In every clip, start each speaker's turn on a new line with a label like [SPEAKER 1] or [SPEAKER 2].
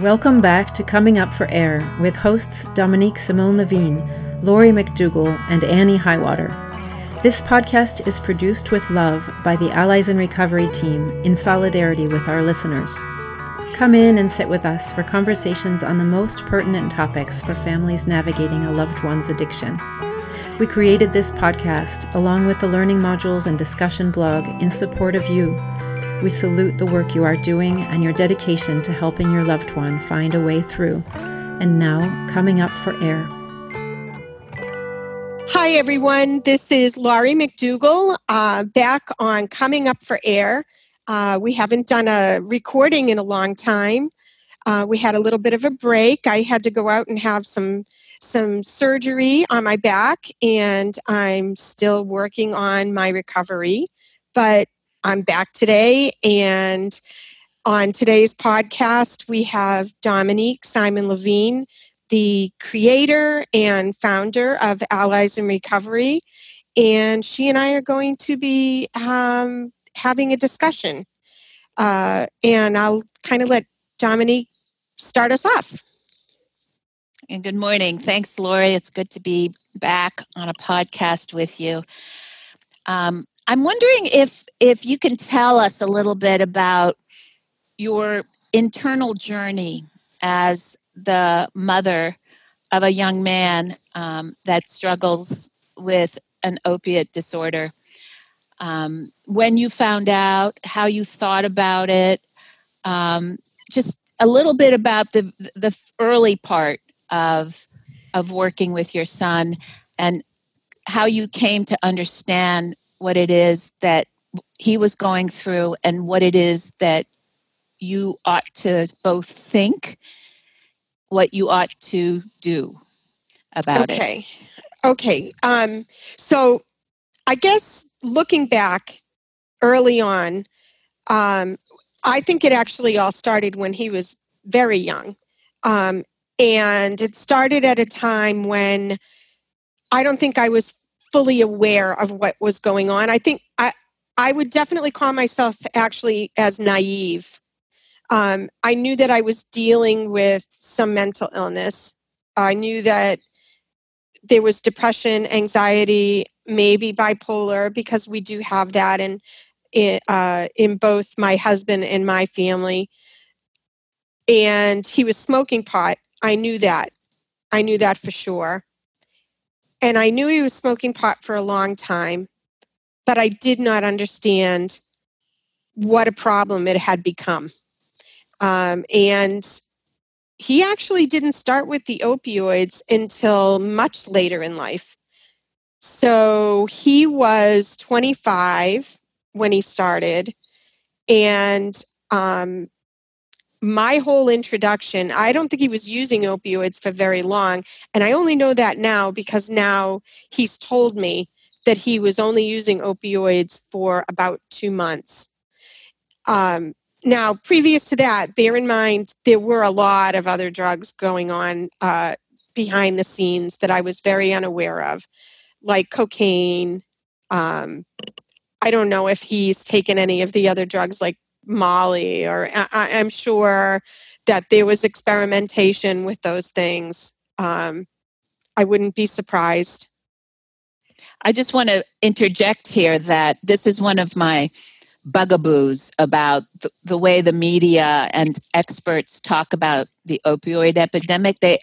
[SPEAKER 1] Welcome back to Coming Up for Air with hosts Dominique Simone Levine, Laurie McDougall, and Annie Highwater. This podcast is produced with love by the Allies in Recovery team in solidarity with our listeners. Come in and sit with us for conversations on the most pertinent topics for families navigating a loved one's addiction. We created this podcast along with the learning modules and discussion blog in support of you we salute the work you are doing and your dedication to helping your loved one find a way through. And now, coming up for air.
[SPEAKER 2] Hi, everyone. This is Laurie McDougall uh, back on Coming Up for Air. Uh, we haven't done a recording in a long time. Uh, we had a little bit of a break. I had to go out and have some some surgery on my back, and I'm still working on my recovery. But I'm back today, and on today's podcast, we have Dominique Simon Levine, the creator and founder of Allies in Recovery, and she and I are going to be um, having a discussion. Uh, and I'll kind of let Dominique start us off.
[SPEAKER 3] And good morning. Thanks, Laurie. It's good to be back on a podcast with you. Um, I'm wondering if if you can tell us a little bit about your internal journey as the mother of a young man um, that struggles with an opiate disorder. Um, when you found out, how you thought about it, um, just a little bit about the the early part of of working with your son and how you came to understand what it is that he was going through and what it is that you ought to both think, what you ought to do about
[SPEAKER 2] okay. it. Okay. Okay. Um, so I guess looking back early on, um, I think it actually all started when he was very young. Um, and it started at a time when I don't think I was fully aware of what was going on. I think I I would definitely call myself actually as naive. Um, I knew that I was dealing with some mental illness. I knew that there was depression, anxiety, maybe bipolar, because we do have that in in, uh, in both my husband and my family. And he was smoking pot. I knew that. I knew that for sure. And I knew he was smoking pot for a long time, but I did not understand what a problem it had become. Um, and he actually didn't start with the opioids until much later in life. So he was 25 when he started, and um, my whole introduction, I don't think he was using opioids for very long. And I only know that now because now he's told me that he was only using opioids for about two months. Um, now, previous to that, bear in mind there were a lot of other drugs going on uh, behind the scenes that I was very unaware of, like cocaine. Um, I don't know if he's taken any of the other drugs like Molly, or I, am sure that there was experimentation with those things. Um, I wouldn't be surprised.
[SPEAKER 3] I just want to interject here that this is one of my bugaboos about the, the, way the media and experts talk about the opioid epidemic. They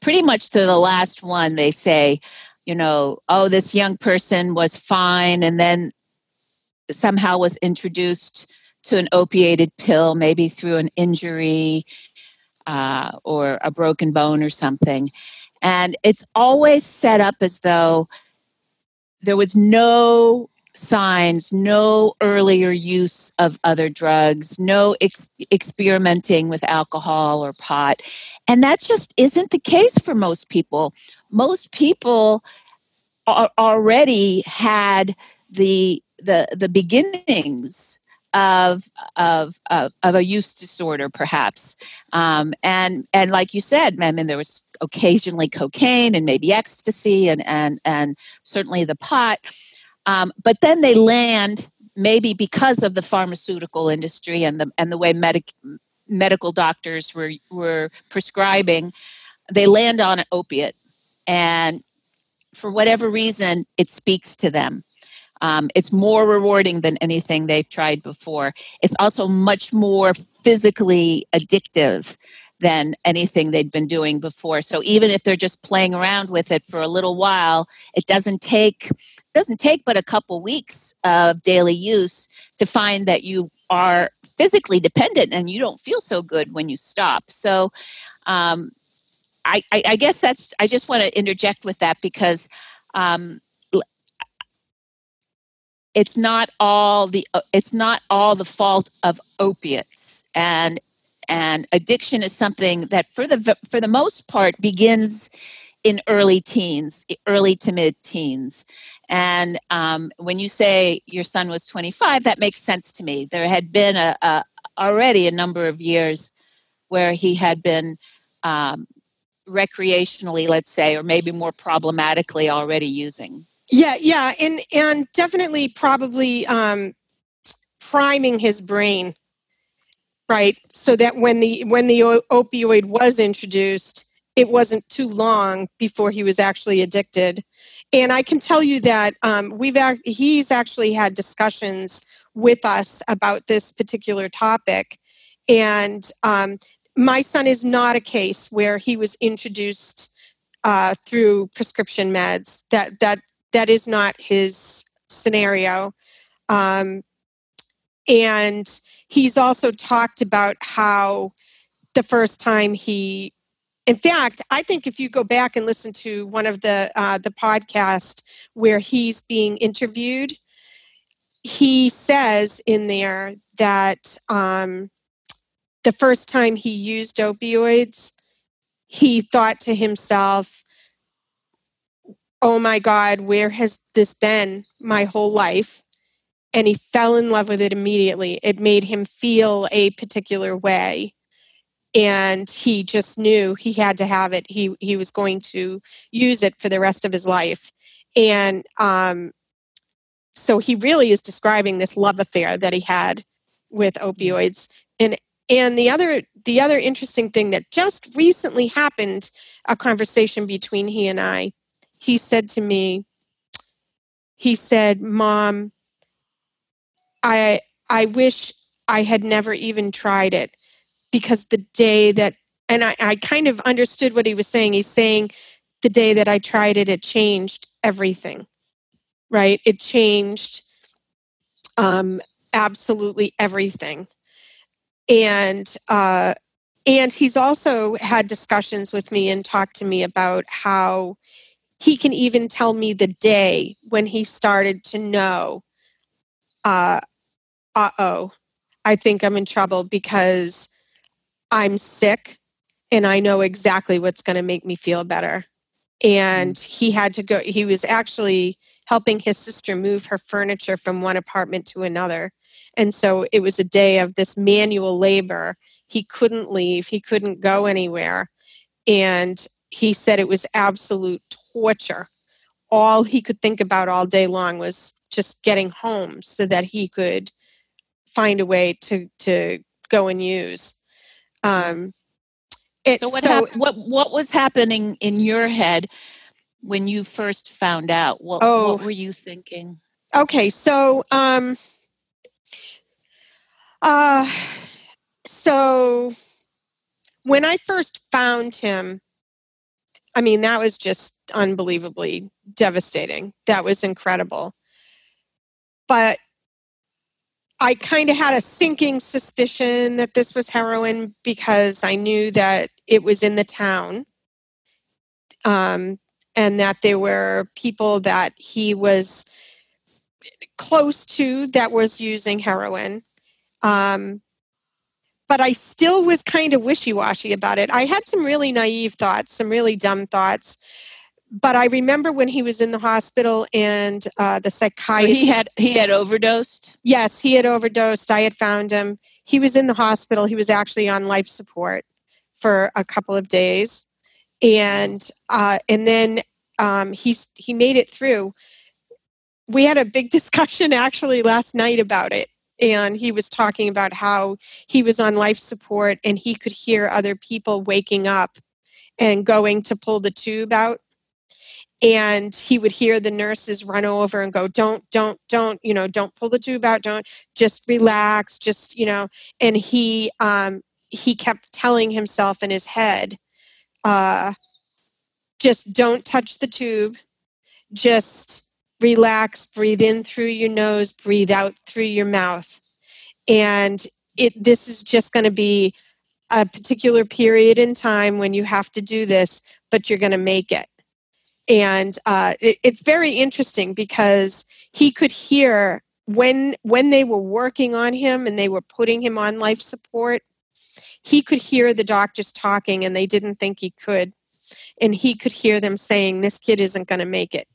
[SPEAKER 3] pretty much to the last one, they say, you know, oh, this young person was fine and then somehow was introduced to an opiated pill, maybe through an injury uh, or a broken bone or something. And it's always set up as though there was no signs, no earlier use of other drugs, no ex- experimenting with alcohol or pot. And that just isn't the case for most people. Most people are already had the the the beginnings of of of, of a use disorder, perhaps. Um, and and like you said, I mean, there was occasionally cocaine and maybe ecstasy and and and certainly the pot. Um, but then they land maybe because of the pharmaceutical industry and the and the way medic medical doctors were were prescribing, they land on an opiate, and for whatever reason, it speaks to them. Um, it's more rewarding than anything they've tried before. It's also much more physically addictive than anything they'd been doing before. So even if they're just playing around with it for a little while, it doesn't take doesn't take but a couple weeks of daily use to find that you are physically dependent and you don't feel so good when you stop. So um, I, I, I, guess that's I just want to interject with that because um, it's not all the uh, it's not all the fault of opiates. And and addiction is something that for the for the most part begins in early teens early to mid teens. And um, when you say your son was 25 that makes sense to me. There had been a, a already a number of years where he had been um, recreationally let's say or maybe more problematically already using
[SPEAKER 2] yeah yeah and and definitely probably um, priming his brain right? So that when the when the opioid was introduced it wasn't too long before he was actually addicted. And i can tell you that um, we've he's actually had discussions with us about this particular topic. And um, my son is not a case where he was introduced uh, through prescription meds. That that that is not his scenario. Um, and he's also talked about how the first time he in fact i think if you go back and listen to one of the uh, the podcast where he's being interviewed he says in there that um, the first time he used opioids he thought to himself oh my god where has this been my whole life and he fell in love with it immediately. It made him feel a particular way. And he just knew he had to have it. He he was going to use it for the rest of his life. And um, so he really is describing this love affair that he had with opioids. And and the other the other interesting thing that just recently happened, a conversation between he and I, he said to me, he said, Mom, I I wish I had never even tried it because the day that and I, I kind of understood what he was saying. He's saying the day that I tried it, it changed everything. Right? It changed um, absolutely everything. And uh, and he's also had discussions with me and talked to me about how he can even tell me the day when he started to know uh, uh oh, I think I'm in trouble because I'm sick and I know exactly what's going to make me feel better. And mm. he had to go, he was actually helping his sister move her furniture from one apartment to another. And so it was a day of this manual labor. He couldn't leave, he couldn't go anywhere. And he said it was absolute torture. All he could think about all day long was just getting home so that he could find a way to to go and use. Um,
[SPEAKER 3] it, so what so, hap- what what was happening in your head when you first found out? What oh, what were you thinking?
[SPEAKER 2] Okay, so um, uh, so when I first found him, I mean that was just unbelievably devastating. That was incredible. But I kind of had a sinking suspicion that this was heroin because I knew that it was in the town um, and that there were people that he was close to that was using heroin. Um, but I still was kind of wishy washy about it. I had some really naive thoughts, some really dumb thoughts but I remember when he was in the hospital and uh, the psychiatrist.
[SPEAKER 3] So he had he had overdosed.
[SPEAKER 2] Yes, he had overdosed. I had found him. He was in the hospital. He was actually on life support for a couple of days, and uh, and then um, he's he made it through. We had a big discussion actually last night about it, and he was talking about how he was on life support and he could hear other people waking up and going to pull the tube out and he would hear the nurses run over and go don't don't don't you know don't pull the tube out don't just relax just you know and he um he kept telling himself in his head uh just don't touch the tube. Just relax breathe in through your nose breathe out through your mouth. And it this is just going to be a particular period in time when you have to do this but you're going to make it and uh, it, it's very interesting because he could hear when when they were working on him and they were putting him on life support he could hear the doctors talking and they didn't think he could. And he could hear them saying this kid isn't going to make it.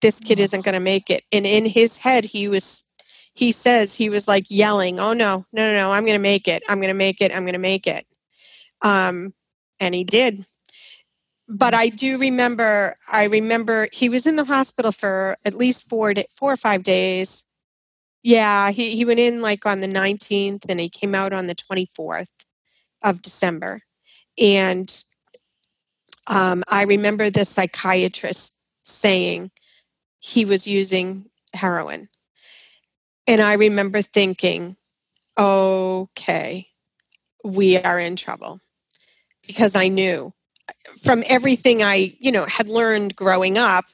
[SPEAKER 2] This kid isn't going to make it. And in his head he was he says he was like yelling oh no no no no i'm going to make it. I'm going to make it. I'm going to make it. Um and he did but I do remember. I remember he was in the hospital for at least four, four or five days. Yeah, he he went in like on the nineteenth, and he came out on the twenty fourth of December, and um, I remember the psychiatrist saying he was using heroin, and I remember thinking, okay, we are in trouble because I knew from everything I, you know, had learned growing up,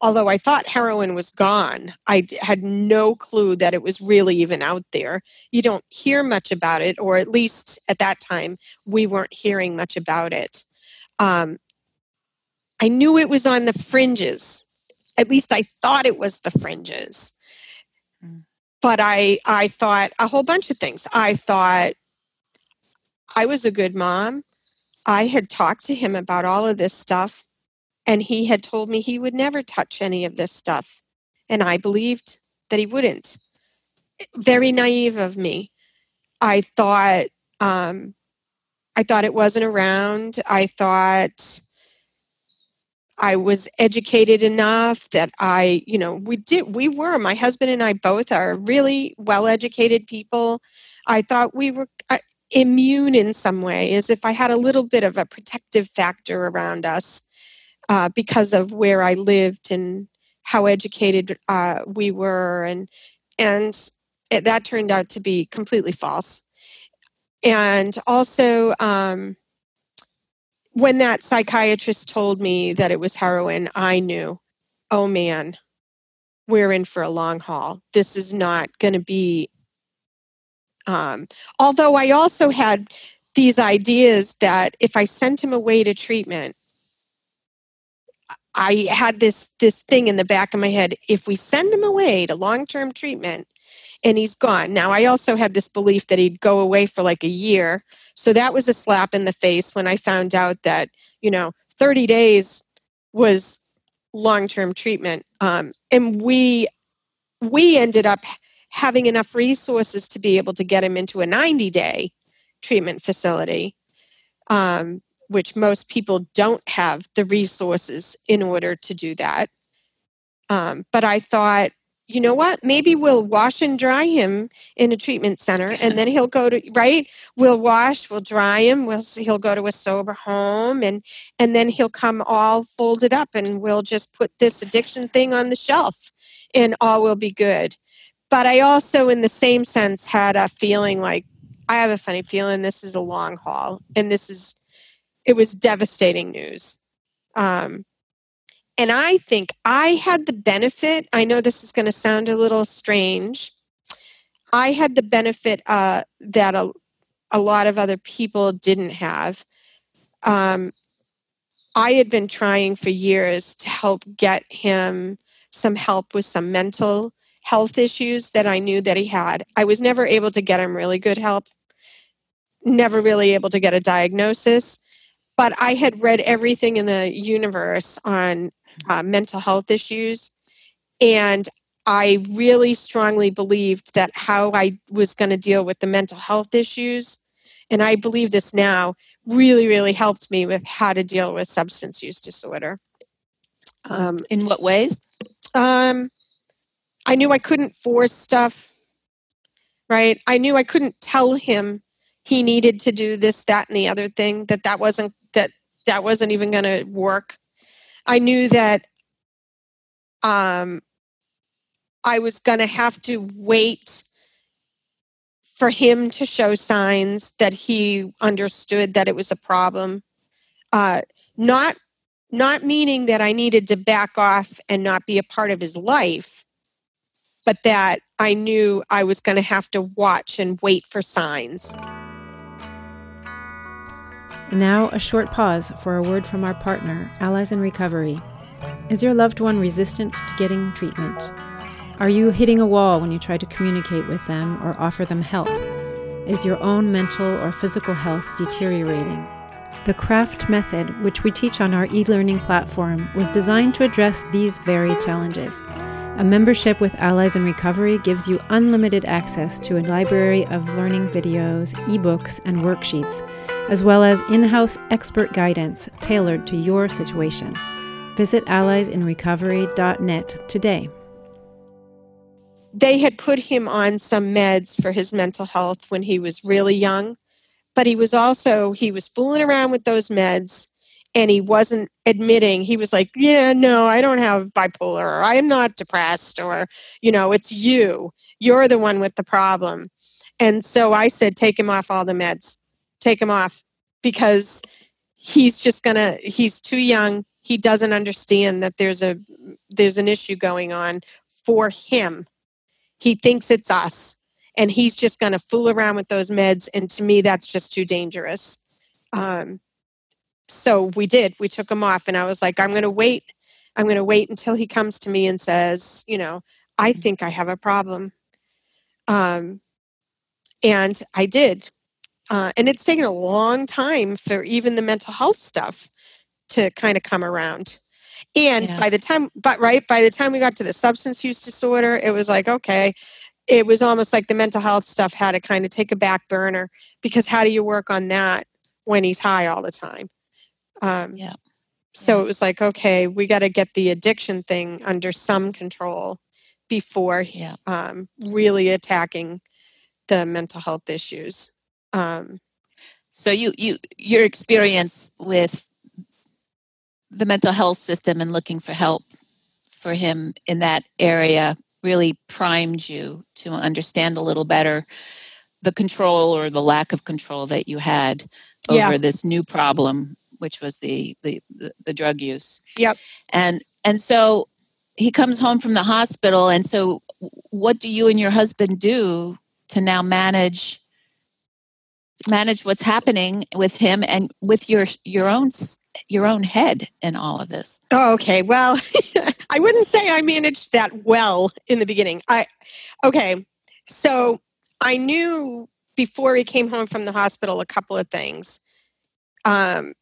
[SPEAKER 2] although I thought heroin was gone, I had no clue that it was really even out there. You don't hear much about it, or at least at that time, we weren't hearing much about it. Um, I knew it was on the fringes. At least I thought it was the fringes. Mm. But I, I thought a whole bunch of things. I thought I was a good mom. I had talked to him about all of this stuff, and he had told me he would never touch any of this stuff. And I believed that he wouldn't. Very naive of me. I thought um, I thought it wasn't around. I thought I was educated enough that I, you know, we did, we were, my husband and I both are really well educated people. I thought we were, immune in some way, as if I had a little bit of a protective factor around us uh, because of where I lived and how educated uh, we were, and and it, that turned out to be completely false. And also, um, when that psychiatrist told me that it was heroin, I knew, oh man, we're in for a long haul. This is not going to be um, although I also had these ideas that if I sent him away to treatment, I had this this thing in the back of my head. If we send him away to long term treatment, and he's gone. Now, I also had this belief that he'd go away for like a year. So that was a slap in the face when I found out that, you know, 30 days was long term treatment. Um, and we we ended up having enough resources to be able to get him into a 90 day treatment facility, um, which most people don't have the resources in order to do that. Um, but I thought, you know what? Maybe we'll wash and dry him in a treatment center, and then he'll go to right. We'll wash, we'll dry him. We'll he'll go to a sober home, and and then he'll come all folded up, and we'll just put this addiction thing on the shelf, and all will be good. But I also, in the same sense, had a feeling like I have a funny feeling this is a long haul, and this is it was devastating news. Um, and I think I had the benefit. I know this is going to sound a little strange. I had the benefit uh, that a, a lot of other people didn't have. Um, I had been trying for years to help get him some help with some mental health issues that I knew that he had. I was never able to get him really good help, never really able to get a diagnosis, but I had read everything in the universe on uh, mental health issues. And I really strongly believed that how I was going to deal with the mental health issues, and I believe this now, really, really helped me with how to deal with substance use disorder.
[SPEAKER 3] Um, in what ways?
[SPEAKER 2] Um, I knew I couldn't force stuff. right? I knew I couldn't tell him he needed to do this, that, and the other thing, that that wasn't, that that wasn't even going to work. I knew that um, I was going to have to wait for him to show signs that he understood that it was a problem. Uh, not not meaning that I needed to back off and not be a part of his life, but that I knew I was going to have to watch and wait for signs.
[SPEAKER 1] Now, a short pause for a word from our partner, Allies in Recovery. Is your loved one resistant to getting treatment? Are you hitting a wall when you try to communicate with them or offer them help? Is your own mental or physical health deteriorating? The CRAFT method, which we teach on our e learning platform, was designed to address these very challenges. A membership with Allies in Recovery gives you unlimited access to a library of learning videos, ebooks, and worksheets, as well as in house expert guidance tailored to your situation. Visit alliesinrecovery.net today
[SPEAKER 2] they had put him on some meds for his mental health when he was really young but he was also he was fooling around with those meds and he wasn't admitting he was like yeah no i don't have bipolar or i'm not depressed or you know it's you. You're the one with the problem. And so i said take him off all the meds. Take him off because he's just gonna he's too young. He doesn't understand that there's a there's an issue going on for him. He thinks it's us and he's just going to fool around with those meds and to me that's just too dangerous um, so we did we took him off and i was like i'm going to wait i'm going to wait until he comes to me and says you know i mm-hmm. think i have a problem um, and i did uh, and it's taken a long time for even the mental health stuff to kind of come around and yeah. by the time, but right, by the time we got to the substance use disorder, it was like, okay, it was almost like the mental health stuff had to kind of take a back burner because how do you work on that when he's high all the time? Um, yeah. So it was like, okay, we got to get the addiction thing under some control before yeah. um, really attacking the mental health issues. Um,
[SPEAKER 3] so you you your experience with the mental health system and looking for help for him in that area really primed you to understand a little better the control or the lack of control that you had over yeah. this new problem which was the, the the, drug use.
[SPEAKER 2] Yep.
[SPEAKER 3] And and so he comes home from the hospital and so what do you and your husband do to now manage manage what's happening with him and with your your own your own head in all of this?
[SPEAKER 2] Oh, okay. Well i wouldn't say i managed that well in the beginning. I okay so i knew before he came home from the hospital a couple of things. Um,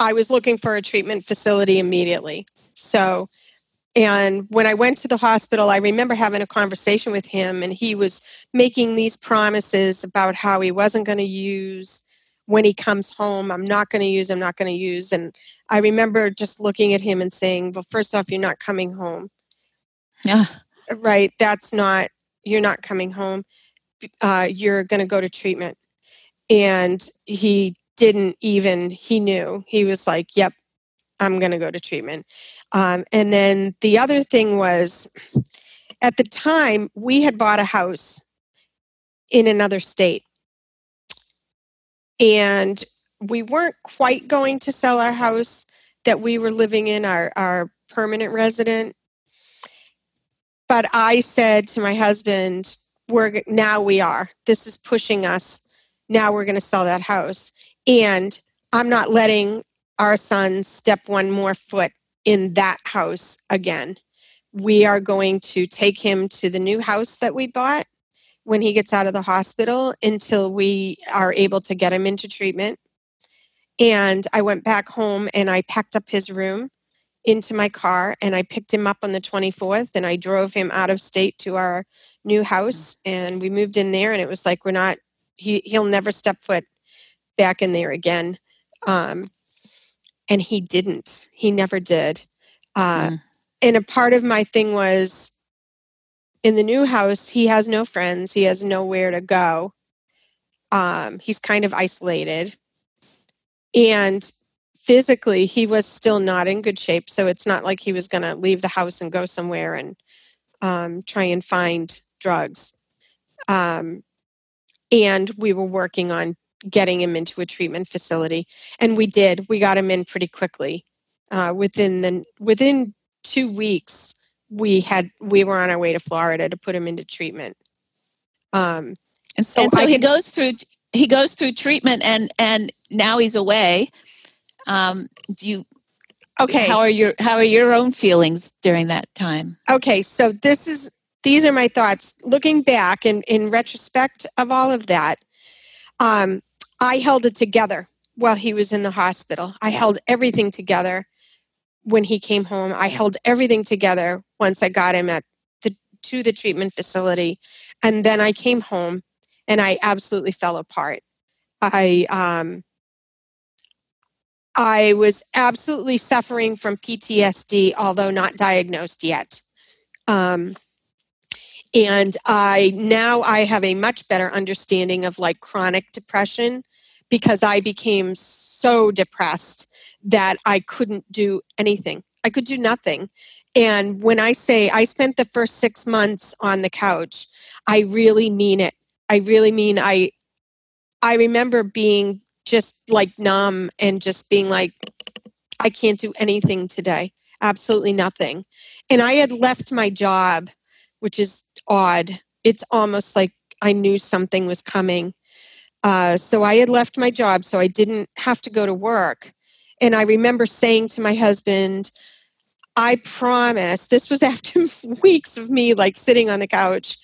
[SPEAKER 2] i was looking for a treatment facility immediately. So and when I went to the hospital, I remember having a conversation with him, and he was making these promises about how he wasn't going to use when he comes home. I'm not going to use, I'm not going to use. And I remember just looking at him and saying, Well, first off, you're not coming home.
[SPEAKER 3] Yeah.
[SPEAKER 2] Right. That's not, you're not coming home. Uh, you're going to go to treatment. And he didn't even, he knew. He was like, Yep, I'm going to go to treatment. Um, and then the other thing was, at the time, we had bought a house in another state. And we weren't quite going to sell our house that we were living in, our, our permanent resident. But I said to my husband, we're now we are. This is pushing us. Now we're going to sell that house. And I'm not letting our son step one more foot in that house again. We are going to take him to the new house that we bought when he gets out of the hospital until we are able to get him into treatment. And I went back home and I packed up his room into my car and I picked him up on the 24th and I drove him out of state to our new house and we moved in there and it was like we're not he he'll never step foot back in there again. Um, and he didn't. He never did. Uh, mm. And a part of my thing was in the new house, he has no friends, he has nowhere to go. Um, he's kind of isolated. And physically, he was still not in good shape. So it's not like he was going to leave the house and go somewhere and um, try and find drugs. Um, and we were working on getting him into a treatment facility, and we did. We got him in pretty quickly. Uh, within the within two weeks, we had we were on our way to Florida to put him into treatment.
[SPEAKER 3] Um, and so, and so he goes through he goes through treatment, and and now he's away. Um, do you
[SPEAKER 2] okay.
[SPEAKER 3] how are your how are your own feelings during that time?
[SPEAKER 2] Okay so this is these are my thoughts. Looking back and in retrospect of all of that um, i held it together while he was in the hospital. I held everything together when he came home i held everything together once i got him at the to the treatment facility and then i came home and i absolutely fell apart i um, I was absolutely suffering from PTSD, although not diagnosed yet. Um, and I now I have a much better understanding of like chronic depression because I became so depressed that I couldn't do anything. I could do nothing. And when I say I spent the first six months on the couch, I really mean it. I really mean I I remember being just like numb and just being like, I can't do anything today. Absolutely nothing. And I had left my job, which is odd. It's almost like I knew something was coming. Uh, so I had left my job, so I didn't have to go to work. And I remember saying to my husband, I promise, this was after weeks of me like sitting on the couch.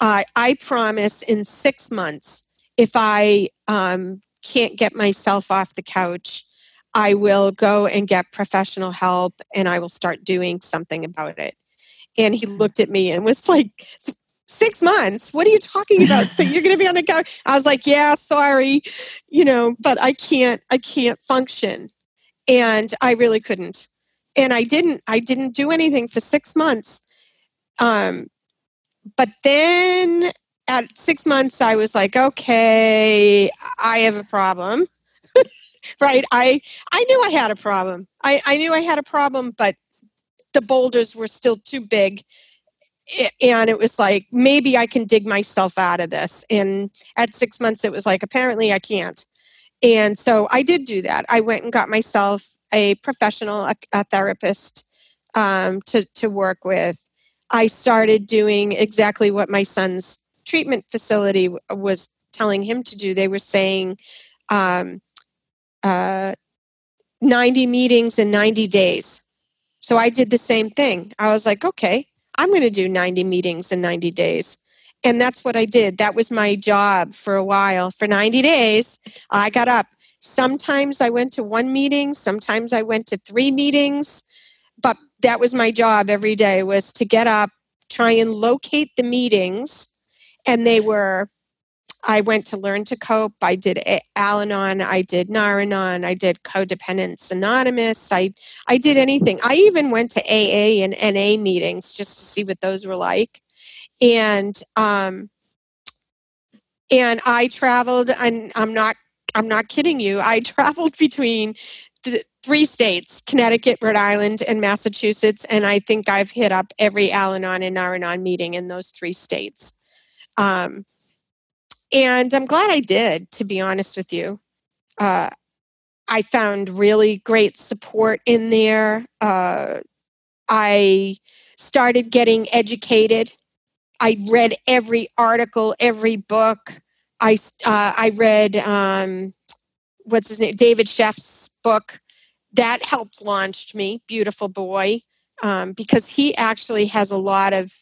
[SPEAKER 2] Uh, I promise in six months, if I um, can't get myself off the couch, I will go and get professional help and I will start doing something about it. And he looked at me and was like, Six months? What are you talking about? so you're going to be on the couch? I was like, Yeah, sorry, you know, but I can't, I can't function. And I really couldn't. And I didn't, I didn't do anything for six months. Um, but then at six months, I was like, okay, I have a problem. right? I I knew I had a problem. I, I knew I had a problem, but the boulders were still too big. And it was like, maybe I can dig myself out of this. And at six months, it was like, apparently I can't. And so I did do that. I went and got myself a professional, a, a therapist um, to, to work with. I started doing exactly what my son's treatment facility was telling him to do. They were saying um, uh, 90 meetings in 90 days. So I did the same thing. I was like, okay, I'm going to do 90 meetings in 90 days. And that's what I did. That was my job for a while. For 90 days, I got up. Sometimes I went to one meeting, sometimes I went to three meetings, but that was my job every day was to get up, try and locate the meetings and they were I went to Learn to Cope. I did Al Anon. I did Nar-Anon. I did Codependence Anonymous. I, I did anything. I even went to AA and NA meetings just to see what those were like. And um, and I traveled, and I'm not I'm not kidding you. I traveled between the three states Connecticut, Rhode Island, and Massachusetts. And I think I've hit up every Al Anon and Nar-Anon meeting in those three states. Um, and I'm glad I did, to be honest with you. Uh, I found really great support in there. Uh, I started getting educated. I read every article, every book. I uh, I read um, what's his name, David Sheff's book. That helped launched me, beautiful boy, um, because he actually has a lot of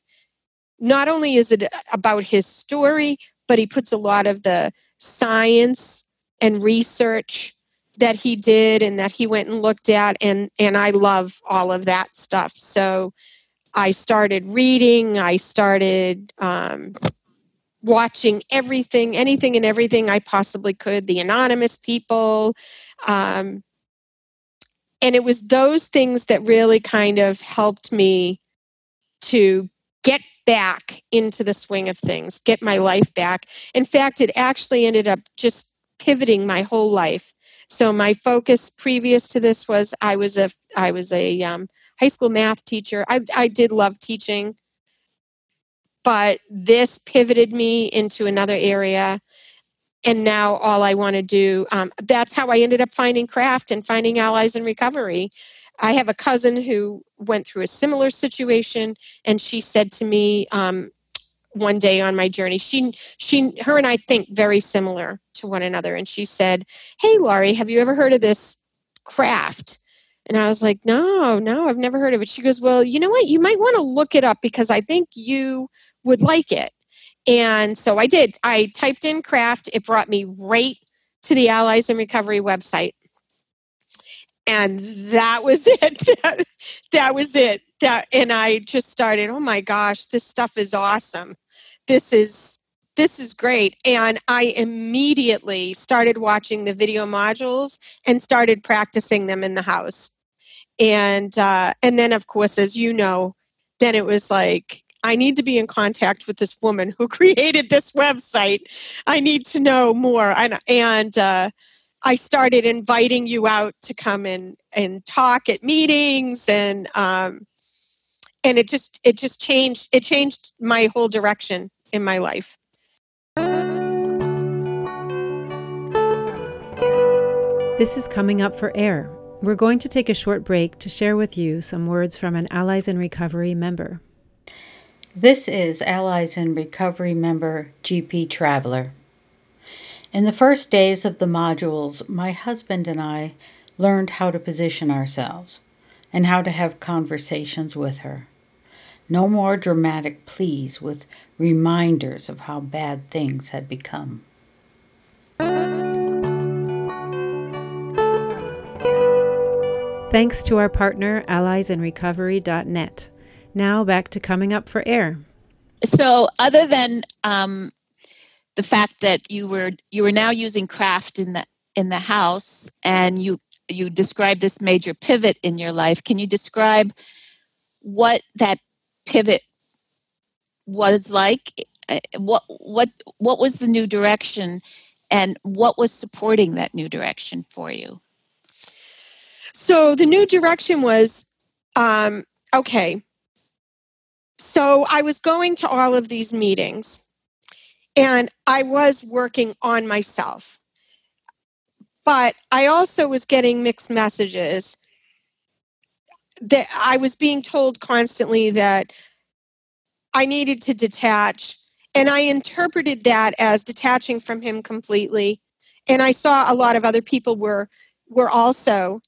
[SPEAKER 2] not only is it about his story, but he puts a lot of the science and research that he did and that he went and looked at and and I love all of that stuff. So I started reading, I started um, watching everything, anything and everything I possibly could, the anonymous people. Um, and it was those things that really kind of helped me to get back into the swing of things, get my life back. In fact, it actually ended up just pivoting my whole life. So my focus previous to this was I was a I was a um, high school math teacher. I I did love teaching, but this pivoted me into another area and now all I want to do. Um, that's how I ended up finding CRAFT and finding Allies in Recovery. I have a cousin who went through a similar situation, and she said to me um, one day on my journey, she, she, her and I think very similar to one another, and she said, "Hey, Laurie, have you ever heard of this CRAFT?" And I was like, no, no, I've never heard of it. She goes, well, you know what? You might want to look it up because I think you would like it. And so I did. I typed in CRAFT, it brought me right to the Allies in Recovery website. And that was it. that, that was it. That and I just started, oh my gosh, this stuff is awesome. This is this is great. And I immediately started watching the video modules and started practicing them in the house. And uh, and then of course, as you know, then it was like I need to be in contact with this woman who created this website. I need to know more. And, and uh, I started inviting you out to come and, and talk at meetings and um, and it just it just changed it changed my whole direction in my life.
[SPEAKER 1] This is coming up for air. We're going to take a short break to share with you some words from an Allies in Recovery member.
[SPEAKER 4] This is Allies in Recovery member GP Traveler. In the first days of the modules, my husband and I learned how to position ourselves and how to have conversations with her. No more dramatic pleas with reminders of how bad things had become.
[SPEAKER 1] Thanks to our partner, alliesinrecovery.net. Now back to coming up for air.
[SPEAKER 3] So, other than um, the fact that you were you were now using CRAFT in the in the house, and you you described this major pivot in your life, can you describe what that pivot was like? Uh, what what what was the new direction, and what was supporting that new direction for you?
[SPEAKER 2] So the new direction was um, okay so I was going to all of these meetings and I was working on myself. But I also was getting mixed messages that I was being told constantly that I needed to detach. And I interpreted that as detaching from him completely. And I saw a lot of other people were were also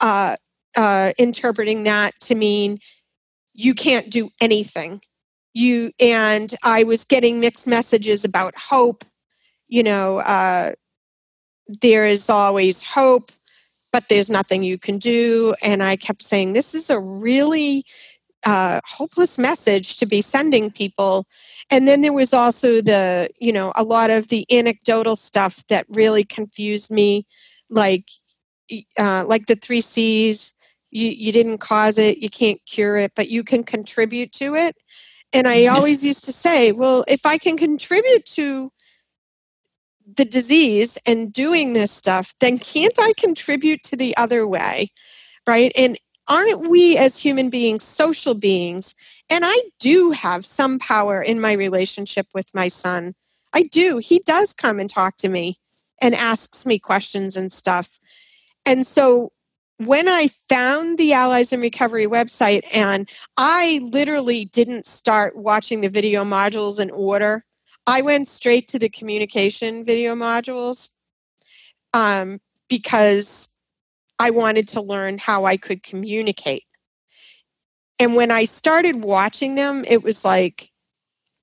[SPEAKER 2] uh, uh, interpreting that to mean you can't do anything you and i was getting mixed messages about hope you know uh, there is always hope but there's nothing you can do. And i kept saying this is a really uh, hopeless message to be sending people. And then there was also the you know a lot of the anecdotal stuff that really confused me like uh, like the three c's you you didn't cause it you can't cure it but you can contribute to it. And i always used to say well if i can contribute to the disease and doing this stuff then can't i contribute to the other way right? And aren't we as human beings social beings? And i do have some power in my relationship with my son. I do. He does come and talk to me and asks me questions and stuff. And so when I found the Allies in Recovery website, and I literally didn't start watching the video modules in order, I went straight to the communication video modules um, because I wanted to learn how I could communicate. And when I started watching them, it was like,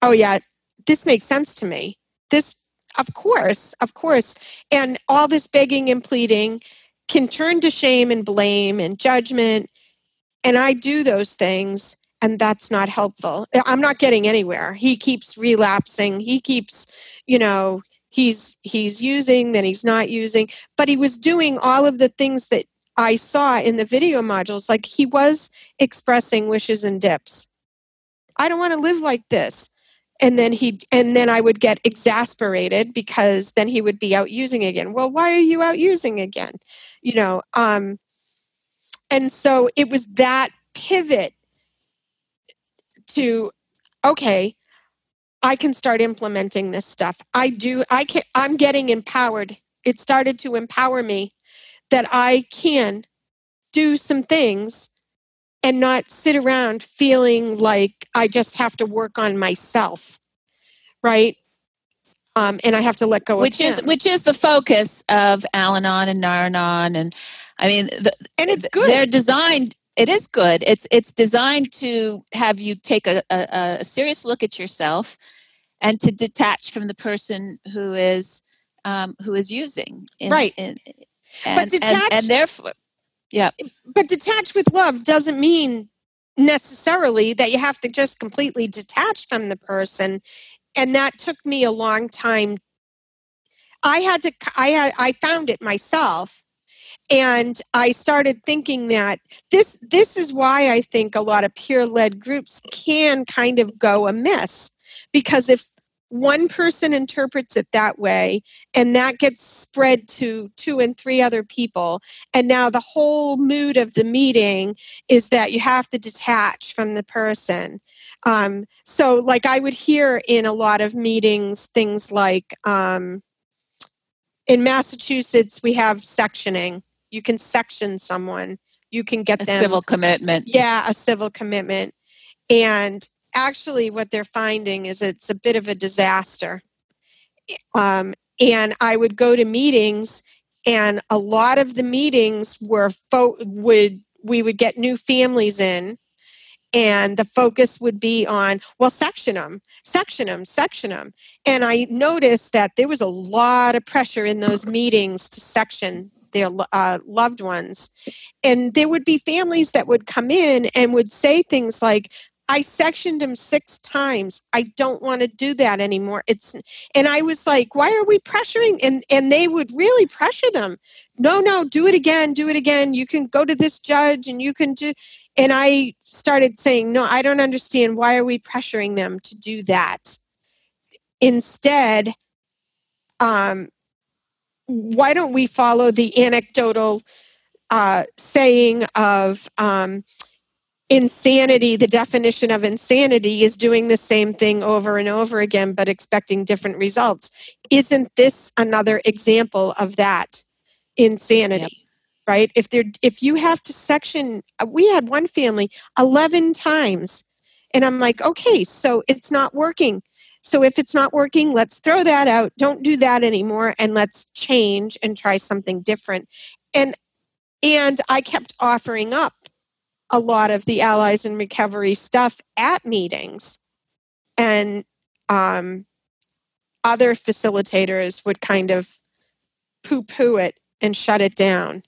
[SPEAKER 2] oh, yeah, this makes sense to me. This, of course, of course. And all this begging and pleading can turn to shame and blame and judgment. And I do those things, and that's not helpful. I'm not getting anywhere. He keeps relapsing. He keeps, you know, he's he's using, then he's not using. But he was doing all of the things that I saw in the video modules. Like he was expressing wishes and dips. I don't want to live like this. And then he and then I would get exasperated because then he would be out using again. Well, why are you out using again? You know, um and so it was that pivot to okay, I can start implementing this stuff. I do I can I'm getting empowered. It started to empower me that I can do some things and not sit around feeling like I just have to work on myself. Right? Um, and I have to let go
[SPEAKER 3] which is which is the focus of Al-Anon and Nar-Anon and I mean the,
[SPEAKER 2] and it's good.
[SPEAKER 3] They're designed it is good. It's it's designed to have you take a, a, a serious look at yourself and to detach from the person who is um, who is using.
[SPEAKER 2] In, right.
[SPEAKER 3] In,
[SPEAKER 2] and, but detach,
[SPEAKER 3] and, and therefore, yeah.
[SPEAKER 2] But detach with love doesn't mean necessarily that you have to just completely detach from the person and that took me a long time i had to i had i found it myself and i started thinking that this this is why i think a lot of peer led groups can kind of go amiss. Because if one person interprets it that way and that gets spread to two and three other people and now the whole mood of the meeting is that you have to detach from the person. Um, so like i would hear in a lot of meetings things like um, in massachusetts we have sectioning you can section someone you can get
[SPEAKER 3] a
[SPEAKER 2] them
[SPEAKER 3] civil commitment.
[SPEAKER 2] Yeah a civil commitment. And actually what they're finding is it's a bit of a disaster. Um, and I would go to meetings, and a lot of the meetings were fo- would we would get new families in, and the focus would be on well section them section them section them and i noticed that there was a lot of pressure in those meetings to section their uh, loved ones and there would be families that would come in and would say things like I sectioned him six times. I don't want to do that anymore. It's and I was like, why are we pressuring? And and they would really pressure them. No, no, do it again, do it again. You can go to this judge and you can do and I started saying, no, I don't understand. Why are we pressuring them to do that? Instead, um, why don't we follow the anecdotal uh, saying of um, insanity, the definition of insanity is doing the same thing over and over again, but expecting different results. Isn't this another example of that insanity? Yep. Right? If there, if you have to section, we had one family 11 times, and I'm like, okay, so it's not working. So if it's not working, let's throw that out. Don't do that anymore, and let's change and try something different. And and I kept offering up a lot of the Allies in Recovery stuff at meetings and um, other facilitators would kind of poo poo it and shut it down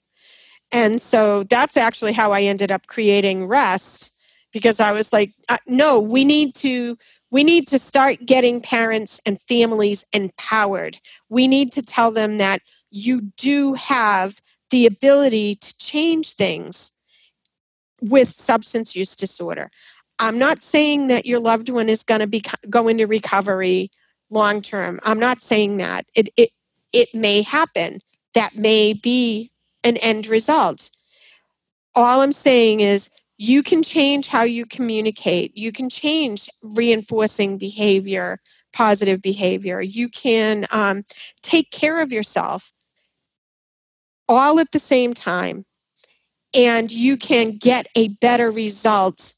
[SPEAKER 2] and so that's actually how i ended up creating rest because i was like uh, no we need to we need to start getting parents and families empowered we need to tell them that you do have the ability to change things with substance use disorder. I'm not saying that your loved one is going to be go into recovery long term. I'm not saying that. It it it may happen. That may be an end result. All I'm saying is you can change how you communicate. You can change reinforcing behavior, positive behavior. You can um, take care of yourself all at the same time and you can get a better result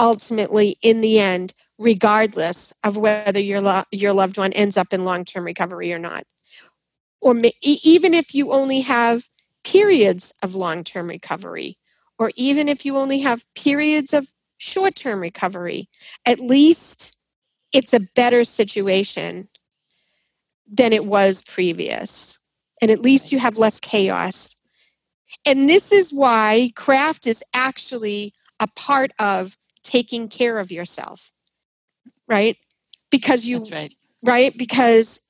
[SPEAKER 2] ultimately in the end regardless of whether your lo- your loved one ends up in long-term recovery or not or ma- even if you only have periods of long-term recovery or even if you only have periods of short-term recovery at least it's a better situation than it was previous and at least you have less chaos and this is why CRAFT is actually a part of taking care of yourself, right? Because you,
[SPEAKER 3] right.
[SPEAKER 2] right? Because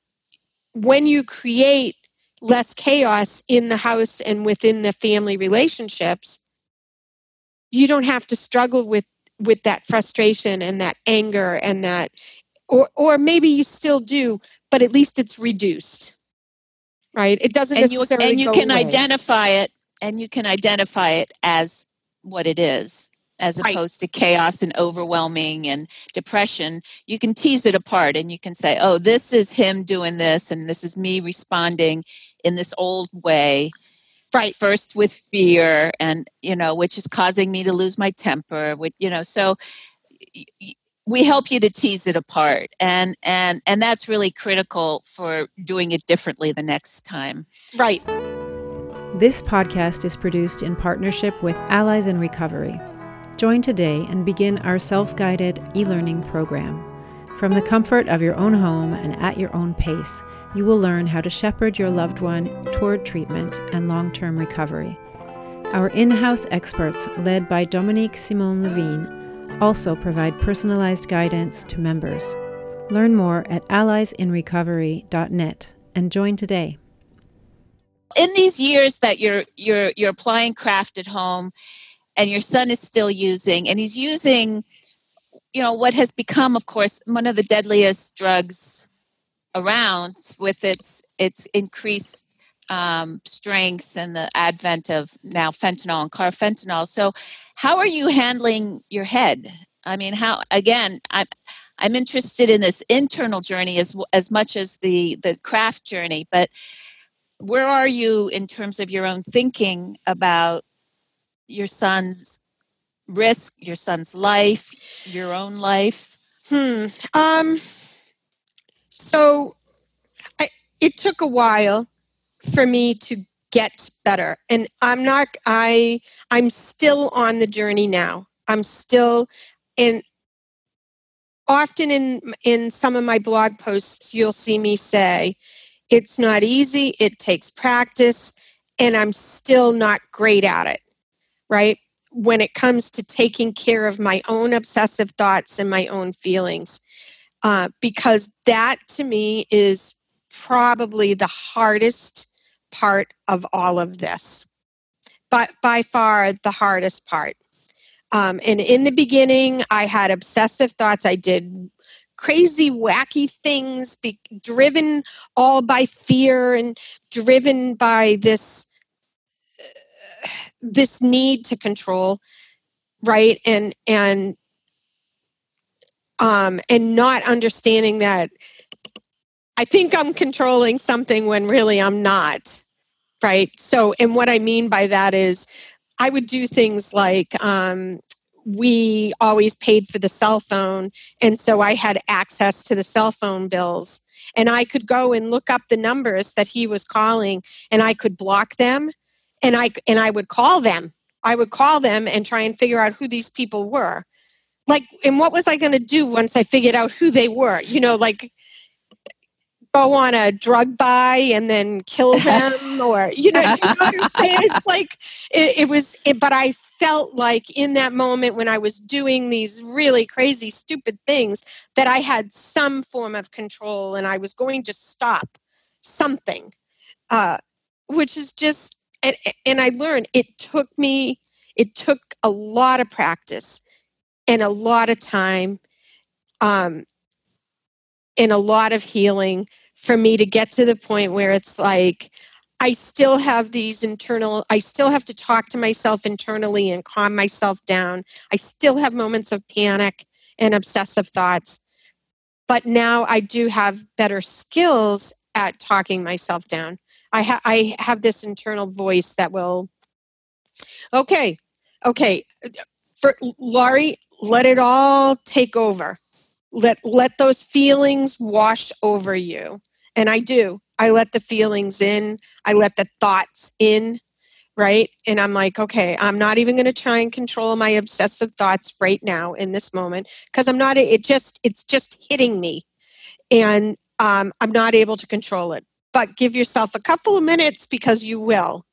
[SPEAKER 2] when you create less chaos in the house and within the family relationships, you don't have to struggle with with that frustration and that anger and that or or maybe you still do but at least it's reduced right it doesn't
[SPEAKER 3] and you,
[SPEAKER 2] necessarily
[SPEAKER 3] and you can
[SPEAKER 2] away.
[SPEAKER 3] identify it and you can identify it as what it is as
[SPEAKER 2] Right.
[SPEAKER 3] opposed to chaos and overwhelming and depression you can tease it apart and you can say oh this is him doing this and this is me responding in this old way
[SPEAKER 2] right
[SPEAKER 3] first with fear and you know which is causing me to lose my temper with you know so y- y- we help you to tease it apart and and and that's really critical for doing it differently the next time
[SPEAKER 2] right
[SPEAKER 1] This podcast is produced in partnership with Allies in Recovery. Join today and begin our self guided e learning program. From the comfort of your own home and at your own pace, you will learn how to shepherd your loved one toward treatment and long term recovery. Our in house experts, led by Dominique Simon Levine, also provide personalized guidance to members. Learn more at alliesinrecovery.net and join today.
[SPEAKER 3] in these years that you're you're you're applying CRAFT at home and your son is still using and he's using you know what has become of course one of the deadliest drugs around with its its increased um, strength and the advent of now fentanyl and carfentanil so how are you handling your head i mean how again i'm i'm interested in this internal journey as as much as the the CRAFT journey but where are you in terms of your own thinking about your son's risk, your son's life, your own life?
[SPEAKER 2] Hmm. Um. So, I, it took a while for me to get better, and I'm not. I I'm still on the journey now. I'm still in. Often in in some of my blog posts, you'll see me say, "It's not easy. It takes practice, and I'm still not great at it." Right when it comes to taking care of my own obsessive thoughts and my own feelings uh, because that to me is probably the hardest part of all of this. But by far the hardest part. Um, and in the beginning i had obsessive thoughts. I did crazy wacky things be, driven all by fear and driven by this this need to control right? And and um and not understanding that i think i'm controlling something when really i'm not right? So and what i mean by that is i would do things like um we always paid for the cell phone and so i had access to the cell phone bills. And i could go and look up the numbers that he was calling and i could block them and i and i would call them. I would call them and try and figure out who these people were like and what was i going to do once i figured out who they were? You know like go on a drug buy and then kill them or you know, you know what i'm saying? It's like it, it was it, but i felt like in that moment when i was doing these really crazy stupid things that i had some form of control and i was going to stop something uh, which is just and, and i learned it took me it took a lot of practice and a lot of time um, and a lot of healing for me to get to the point where it's like I still have these internal, I still have to talk to myself internally and calm myself down. I still have moments of panic and obsessive thoughts. But now I do have better skills at talking myself down. I, ha- I have this internal voice that will, okay, okay, for Laurie, let it all take over. Let let those feelings wash over you. And I do. I let the feelings in. I let the thoughts in, right? And I'm like, okay, I'm not even going to try and control my obsessive thoughts right now in this moment because I'm not. It just it's just hitting me, and um, I'm not able to control it. But give yourself a couple of minutes because you will.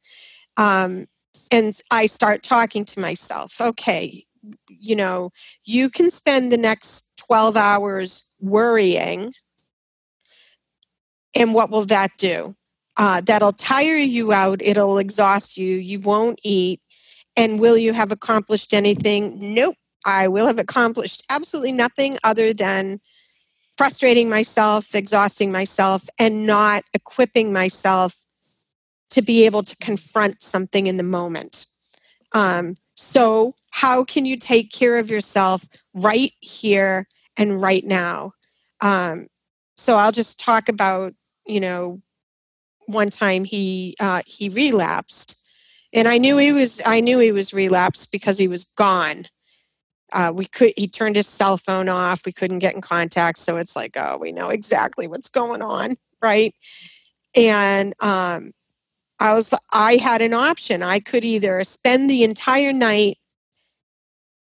[SPEAKER 2] Um, and I start talking to myself. Okay, you know, you can spend the next 12 hours worrying. And what will that do? Uh, that'll tire you out. It'll exhaust you. You won't eat. And will you have accomplished anything? Nope. I will have accomplished absolutely nothing other than frustrating myself, exhausting myself, and not equipping myself to be able to confront something in the moment. Um, so, how can you take care of yourself right here and right now? Um, so, I'll just talk about, you know, one time he uh, he relapsed, and I knew he was I knew he was relapsed because he was gone. Uh, we could he turned his cell phone off. We couldn't get in contact, so it's like, oh, we know exactly what's going on, right? And um, I was I had an option. I could either spend the entire night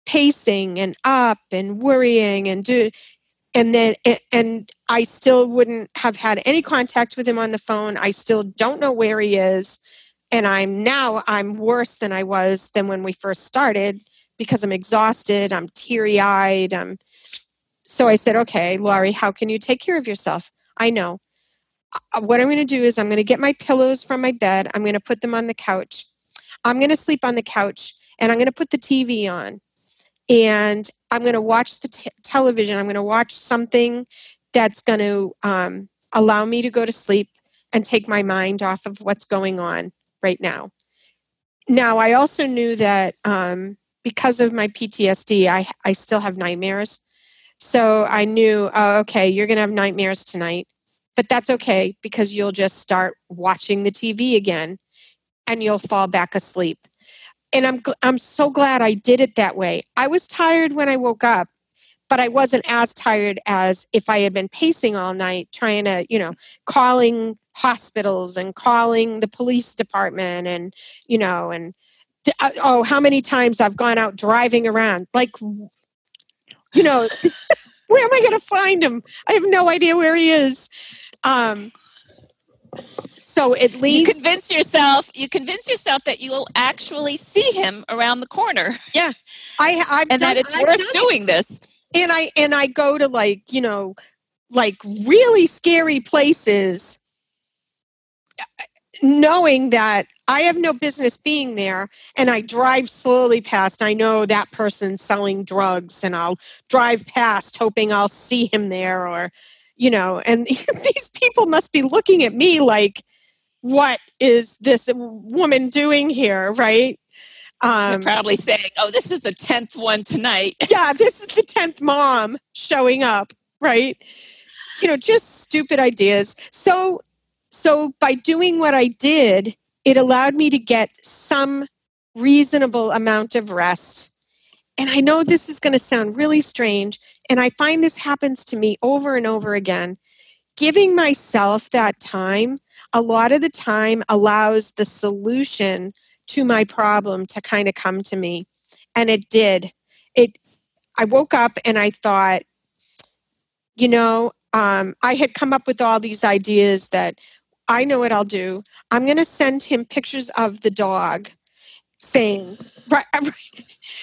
[SPEAKER 2] pacing and up and worrying and do and then and I still wouldn't have had any contact with him on the phone. I still don't know where he is and I'm now I'm worse than I was than when we first started because I'm exhausted, I'm teary-eyed, I'm so I said, "Okay, Laurie, how can you take care of yourself?" I know what I'm going to do is I'm going to get my pillows from my bed. I'm going to put them on the couch. I'm going to sleep on the couch and I'm going to put the TV on and I'm going to watch the t- television. I'm going to watch something that's going to um, allow me to go to sleep and take my mind off of what's going on right now. Now, I also knew that um, because of my PTSD, I, I still have nightmares. So I knew, oh, okay, you're going to have nightmares tonight. But that's okay because you'll just start watching the TV again and you'll fall back asleep. And I'm I'm so glad I did it that way. I was tired when I woke up, but I wasn't as tired as if I had been pacing all night trying to, you know, calling hospitals and calling the police department and, you know, and uh, oh, how many times I've gone out driving around like you know, where am I going to find him? I have no idea where he is. Um, so at least
[SPEAKER 3] you convince yourself you convince yourself that you'll actually see him around the corner.
[SPEAKER 2] Yeah, I I've
[SPEAKER 3] and
[SPEAKER 2] done,
[SPEAKER 3] that it's
[SPEAKER 2] I've
[SPEAKER 3] worth doing
[SPEAKER 2] it.
[SPEAKER 3] this.
[SPEAKER 2] And I and I go to like you know like really scary places knowing that I have no business being there and I drive slowly past. I know that person's selling drugs and I'll drive past hoping I'll see him there or you know, and these people must be looking at me like, what is this woman doing here, right?
[SPEAKER 3] Um, They're probably saying, "Oh, this is the tenth one tonight."
[SPEAKER 2] yeah, this is the tenth mom showing up, right? You know, just stupid ideas. So, so by doing what I did, it allowed me to get some reasonable amount of rest. And I know this is going to sound really strange, and I find this happens to me over and over again. Giving myself that time a lot of the time allows the solution to my problem to kind of come to me. And it did. It I woke up and I thought, you know, um, I had come up with all these ideas that I know what I'll do. I'm going to send him pictures of the dog saying, right,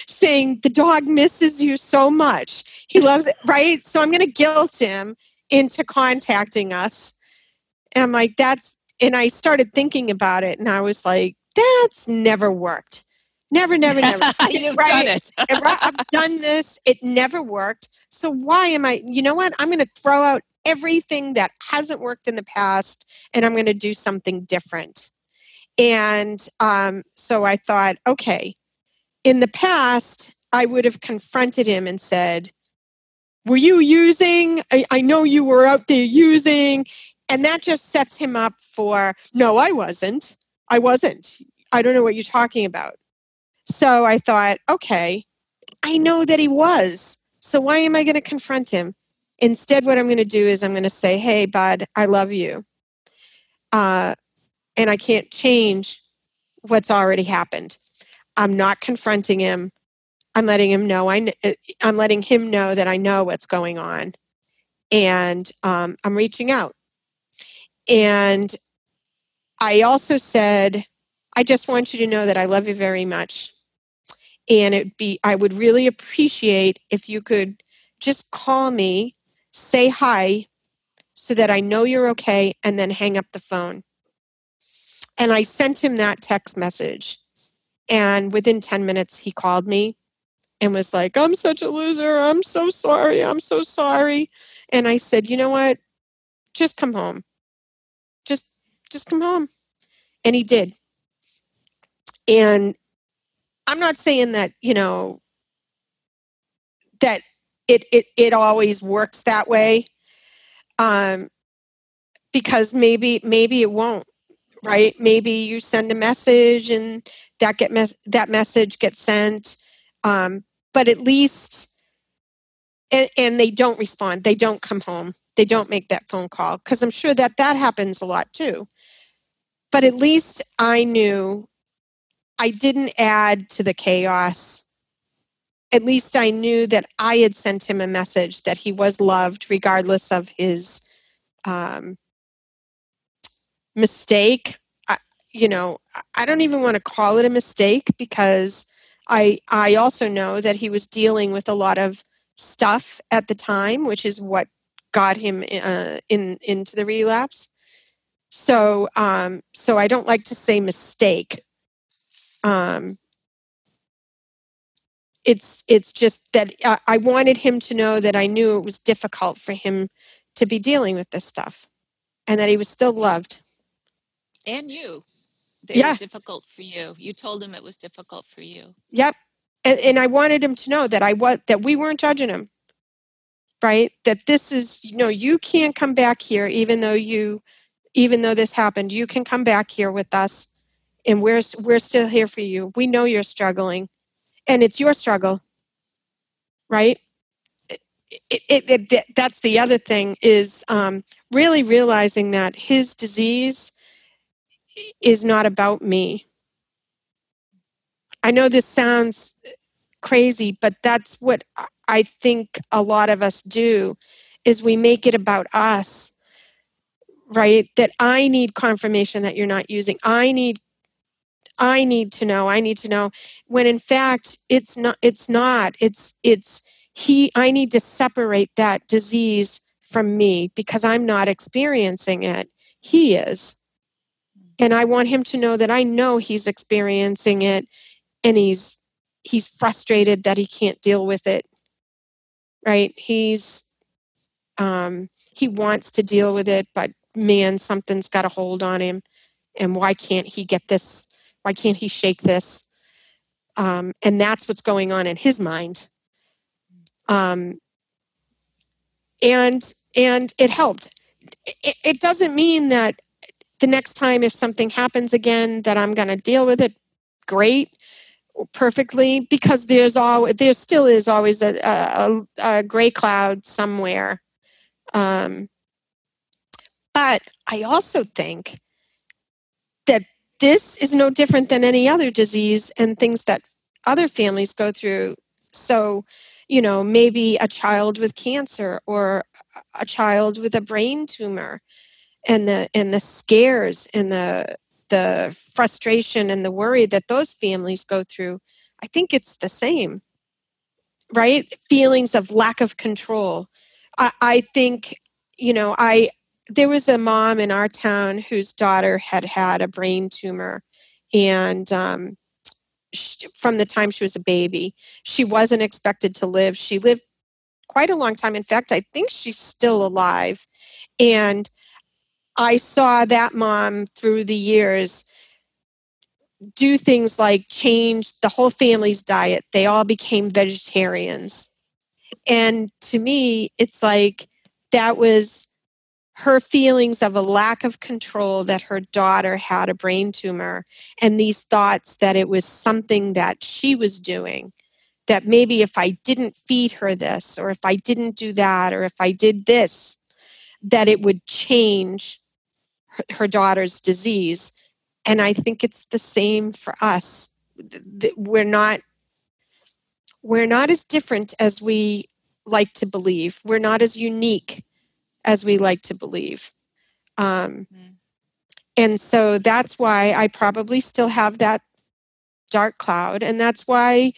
[SPEAKER 2] saying the dog misses you so much. He loves it, right? So I'm going to guilt him into contacting us. And I'm like, that's, and I started thinking about it and I was like, that's never worked. Never, never, never.
[SPEAKER 3] You've right? done it.
[SPEAKER 2] I've done this. It never worked. So why am I, you know what? I'm going to throw out everything that hasn't worked in the past and I'm going to do something different. And um, so I thought, okay, in the past, I would have confronted him and said, Were you using? I, I know you were out there using. And that just sets him up for, No, I wasn't. I wasn't. I don't know what you're talking about. So I thought, okay, I know that he was. So why am I going to confront him? Instead, what I'm going to do is I'm going to say, hey, bud, I love you. Uh, and I can't change what's already happened. I'm not confronting him. I'm letting him know I uh, I'm letting him know that I know what's going on, and um, I'm reaching out. And I also said, I just want you to know that I love you very much, and it be I would really appreciate if you could just call me, say hi, so that I know you're okay, and then hang up the phone. And I sent him that text message. And within 10 minutes, he called me and was like, I'm such a loser. I'm so sorry. I'm so sorry. And I said, you know what? Just come home. Just just come home. And he did. And I'm not saying that, you know, that it it it always works that way. Um because maybe maybe it won't right? Maybe you send a message and that get mes- that message gets sent um, but at least and, and they don't respond. They don't come home. They don't make that phone call because i'm sure that that happens a lot too. But at least i knew i didn't add to the chaos. At least i knew that i had sent him a message that he was loved regardless of his um, mistake. I, you know i don't even want to call it a mistake because i i also know that he was dealing with a lot of stuff at the time which is what got him uh, in into the relapse. So um so i don't like to say mistake. Um it's it's just that I, I wanted him to know that i knew it was difficult for him to be dealing with this stuff and that he was still loved
[SPEAKER 3] and you it
[SPEAKER 2] Yeah.
[SPEAKER 3] was difficult for you you told him it was difficult for you
[SPEAKER 2] Yep. And, and I wanted him to know that I was that we weren't judging him. Right? That this is you know, you can't come back here even though you even though this happened, you can come back here with us and we're we're still here for you. We know you're struggling and it's your struggle. Right? It, it, it, it- that's the other thing is um, really realizing that his disease is not about me. I know this sounds crazy, but that's what I- think a lot of us do is we make it about us. Right? That I need confirmation that you're not using. I need I need to know. I need to know when in fact it's not it's not. It's it's he I need to separate that disease from me because I'm not experiencing it. He is. And I want him to know that I know he's experiencing it and he's he's frustrated that he can't deal with it right? He's um he wants to deal with it but man something's got a hold on him. And why can't he get this why can't he shake this? Um and that's what's going on in his mind. Um and and it helped. It, it doesn't mean that the next time if something happens again that i'm going to deal with it great perfectly because there's all there still is always a, a, a gray cloud somewhere. Um, but i also think that this is no different than any other disease and things that other families go through. So you know maybe a child with cancer or a child with a brain tumor and the and the scares and the the frustration and the worry that those families go through i think it's the same right? Feelings of lack of control. I, I think you know i there was a mom in our town whose daughter had had a brain tumor and um, from the time she was a baby she wasn't expected to live. She lived quite a long time. In fact i think she's still alive. And I saw that mom through the years do things like change the whole family's diet. They all became vegetarians. And to me, it's like that was her feelings of a lack of control that her daughter had a brain tumor and these thoughts that it was something that she was doing. That maybe if I didn't feed her this, or if I didn't do that, or if I did this, that it would change her, daughter's disease. And i think it's the same for us. We're not we're not as different as we like to believe. We're not as unique as we like to believe. Um,
[SPEAKER 3] Mm.
[SPEAKER 2] and so that's why i probably still have that dark cloud. And that's why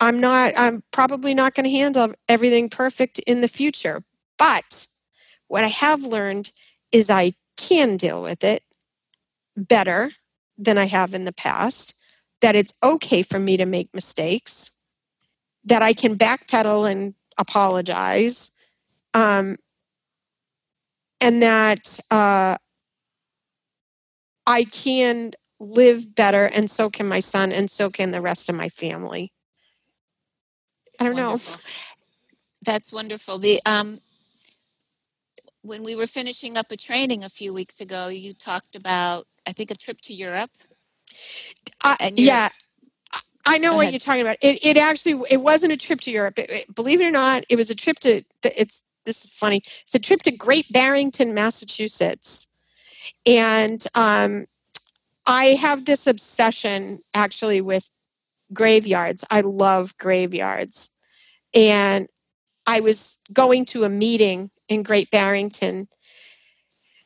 [SPEAKER 2] i'm not i'm probably not going to handle everything perfect in the future. But what i have learned is i can deal with it better than I have in the past, that it's okay for me to make mistakes, that I can backpedal and apologize, um, and that uh, I can live better, and so can my son, and so can the rest of my family. I don't
[SPEAKER 3] Wonderful. know. That's wonderful. The um, when we were finishing up a training a few weeks ago, you talked about I think a trip to Europe.
[SPEAKER 2] Uh, yeah, I know what you're talking about. It, it actually it wasn't a trip to Europe. It, it, believe it or not, it was a trip to. It's this is funny. It's a trip to Great Barrington, Massachusetts, and um, I have this obsession actually with graveyards. I love graveyards, and I was going to a meeting in Great Barrington,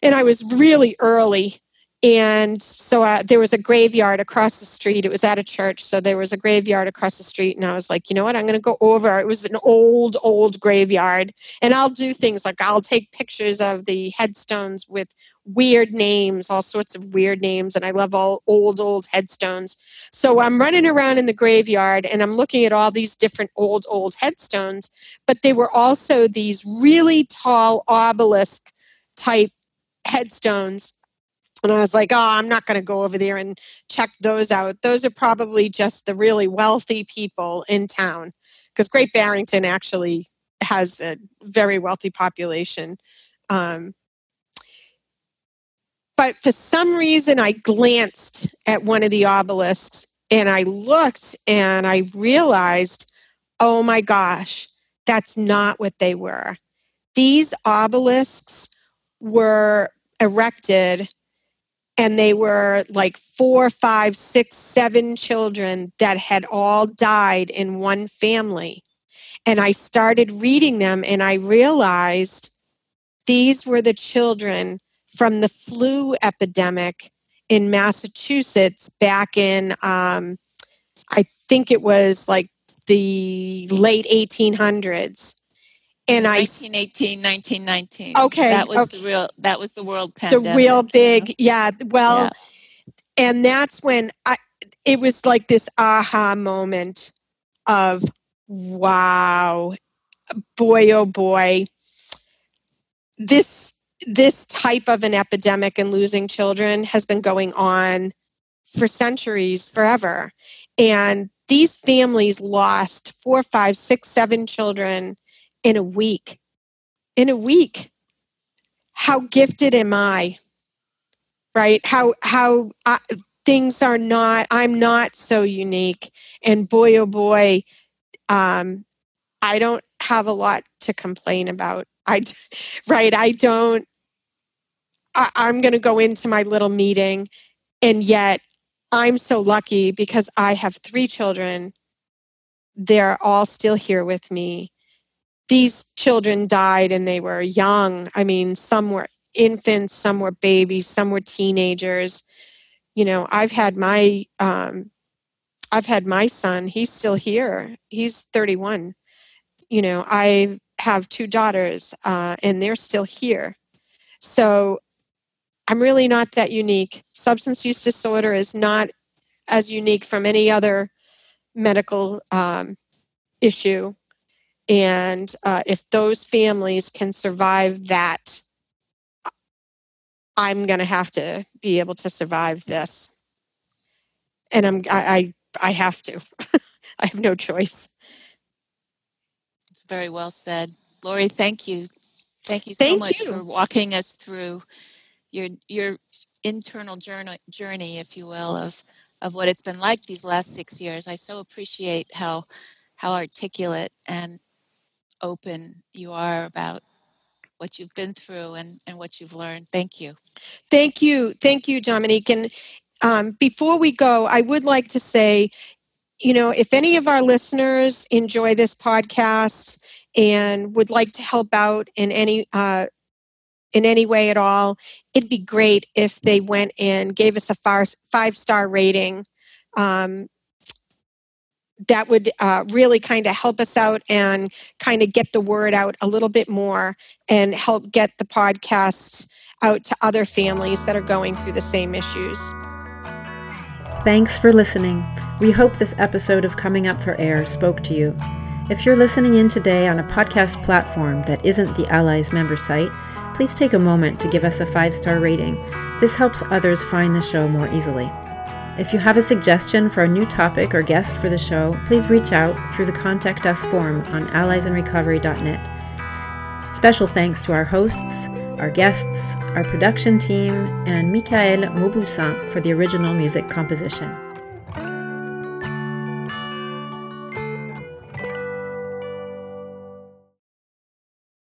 [SPEAKER 2] and I mm-hmm. was really early and so uh, there was a graveyard across the street. It was at a church so there was a graveyard across the street and i was like you know what? I'm going to go over. It was an old old graveyard. And i'll do things like i'll take pictures of the headstones with weird names all sorts of weird names and i love all old old headstones. So i'm running around in the graveyard and i'm looking at all these different old old headstones but they were also these really tall obelisk type headstones and I was like, oh, I'm not going to go over there and check those out. Those are probably just the really wealthy people in town because Great Barrington actually has a very wealthy population. Um, but for some reason, I glanced at one of the obelisks and I looked and I realized, oh my gosh, that's not what they were. These obelisks were erected and they were like four, five, six, seven children that had all died in one family. And I started reading them and I realized these were the children from the flu epidemic in Massachusetts back in, um, I think it was like the late 1800s
[SPEAKER 3] and 1918 1919
[SPEAKER 2] okay
[SPEAKER 3] that was
[SPEAKER 2] okay.
[SPEAKER 3] the real that was the world pandemic
[SPEAKER 2] the real big yeah well yeah. and that's when i it was like this aha moment of wow boy oh boy this this type of an epidemic and losing children has been going on for centuries forever and these families lost four five six seven children in a week. In a week. How gifted am I? Right? How how I, things are not I'm not so unique and boy oh boy um I don't have a lot to complain about. I right, I don't I, I'm going to go into my little meeting and yet I'm so lucky because I have three children. They're all still here with me these children died and they were young. I mean, some were infants, some were babies, some were teenagers. You know, I've had my um, I've had my son. He's still here. He's 31. You know, I have two daughters, uh, and they're still here. So I'm really not that unique. Substance use disorder is not as unique from any other medical um, issue and uh, if those families can survive that, I'm going to have to be able to survive this. And I'm, I, I, I have to. I have no choice.
[SPEAKER 3] It's very well said. Laurie, thank you. Thank you so
[SPEAKER 2] thank
[SPEAKER 3] much
[SPEAKER 2] you.
[SPEAKER 3] for walking us through your your internal journey, journey, if you will, of of what it's been like these last six years. I so appreciate how how articulate and open you are about what you've been through and, and what you've learned. Thank you.
[SPEAKER 2] Thank you. Thank you, Dominique. And um, before we go, I would like to say, you know, if any of our listeners enjoy this podcast and would like to help out in any uh, in any way at all, it'd be great if they went and gave us a five star rating. Um, that would uh, really kind of help us out and kind of get the word out a little bit more and help get the podcast out to other families that are going through the same issues.
[SPEAKER 1] Thanks for listening. We hope this episode of Coming Up for Air spoke to you. If you're listening in today on a podcast platform that isn't the Allies member site, please take a moment to give us a five star rating. This helps others find the show more easily. If you have a suggestion for a new topic or guest for the show, please reach out through the Contact Us form on alliesinrecovery.net. Special thanks to our hosts, our guests, our production team, and Michael Mauboussin for the original music composition.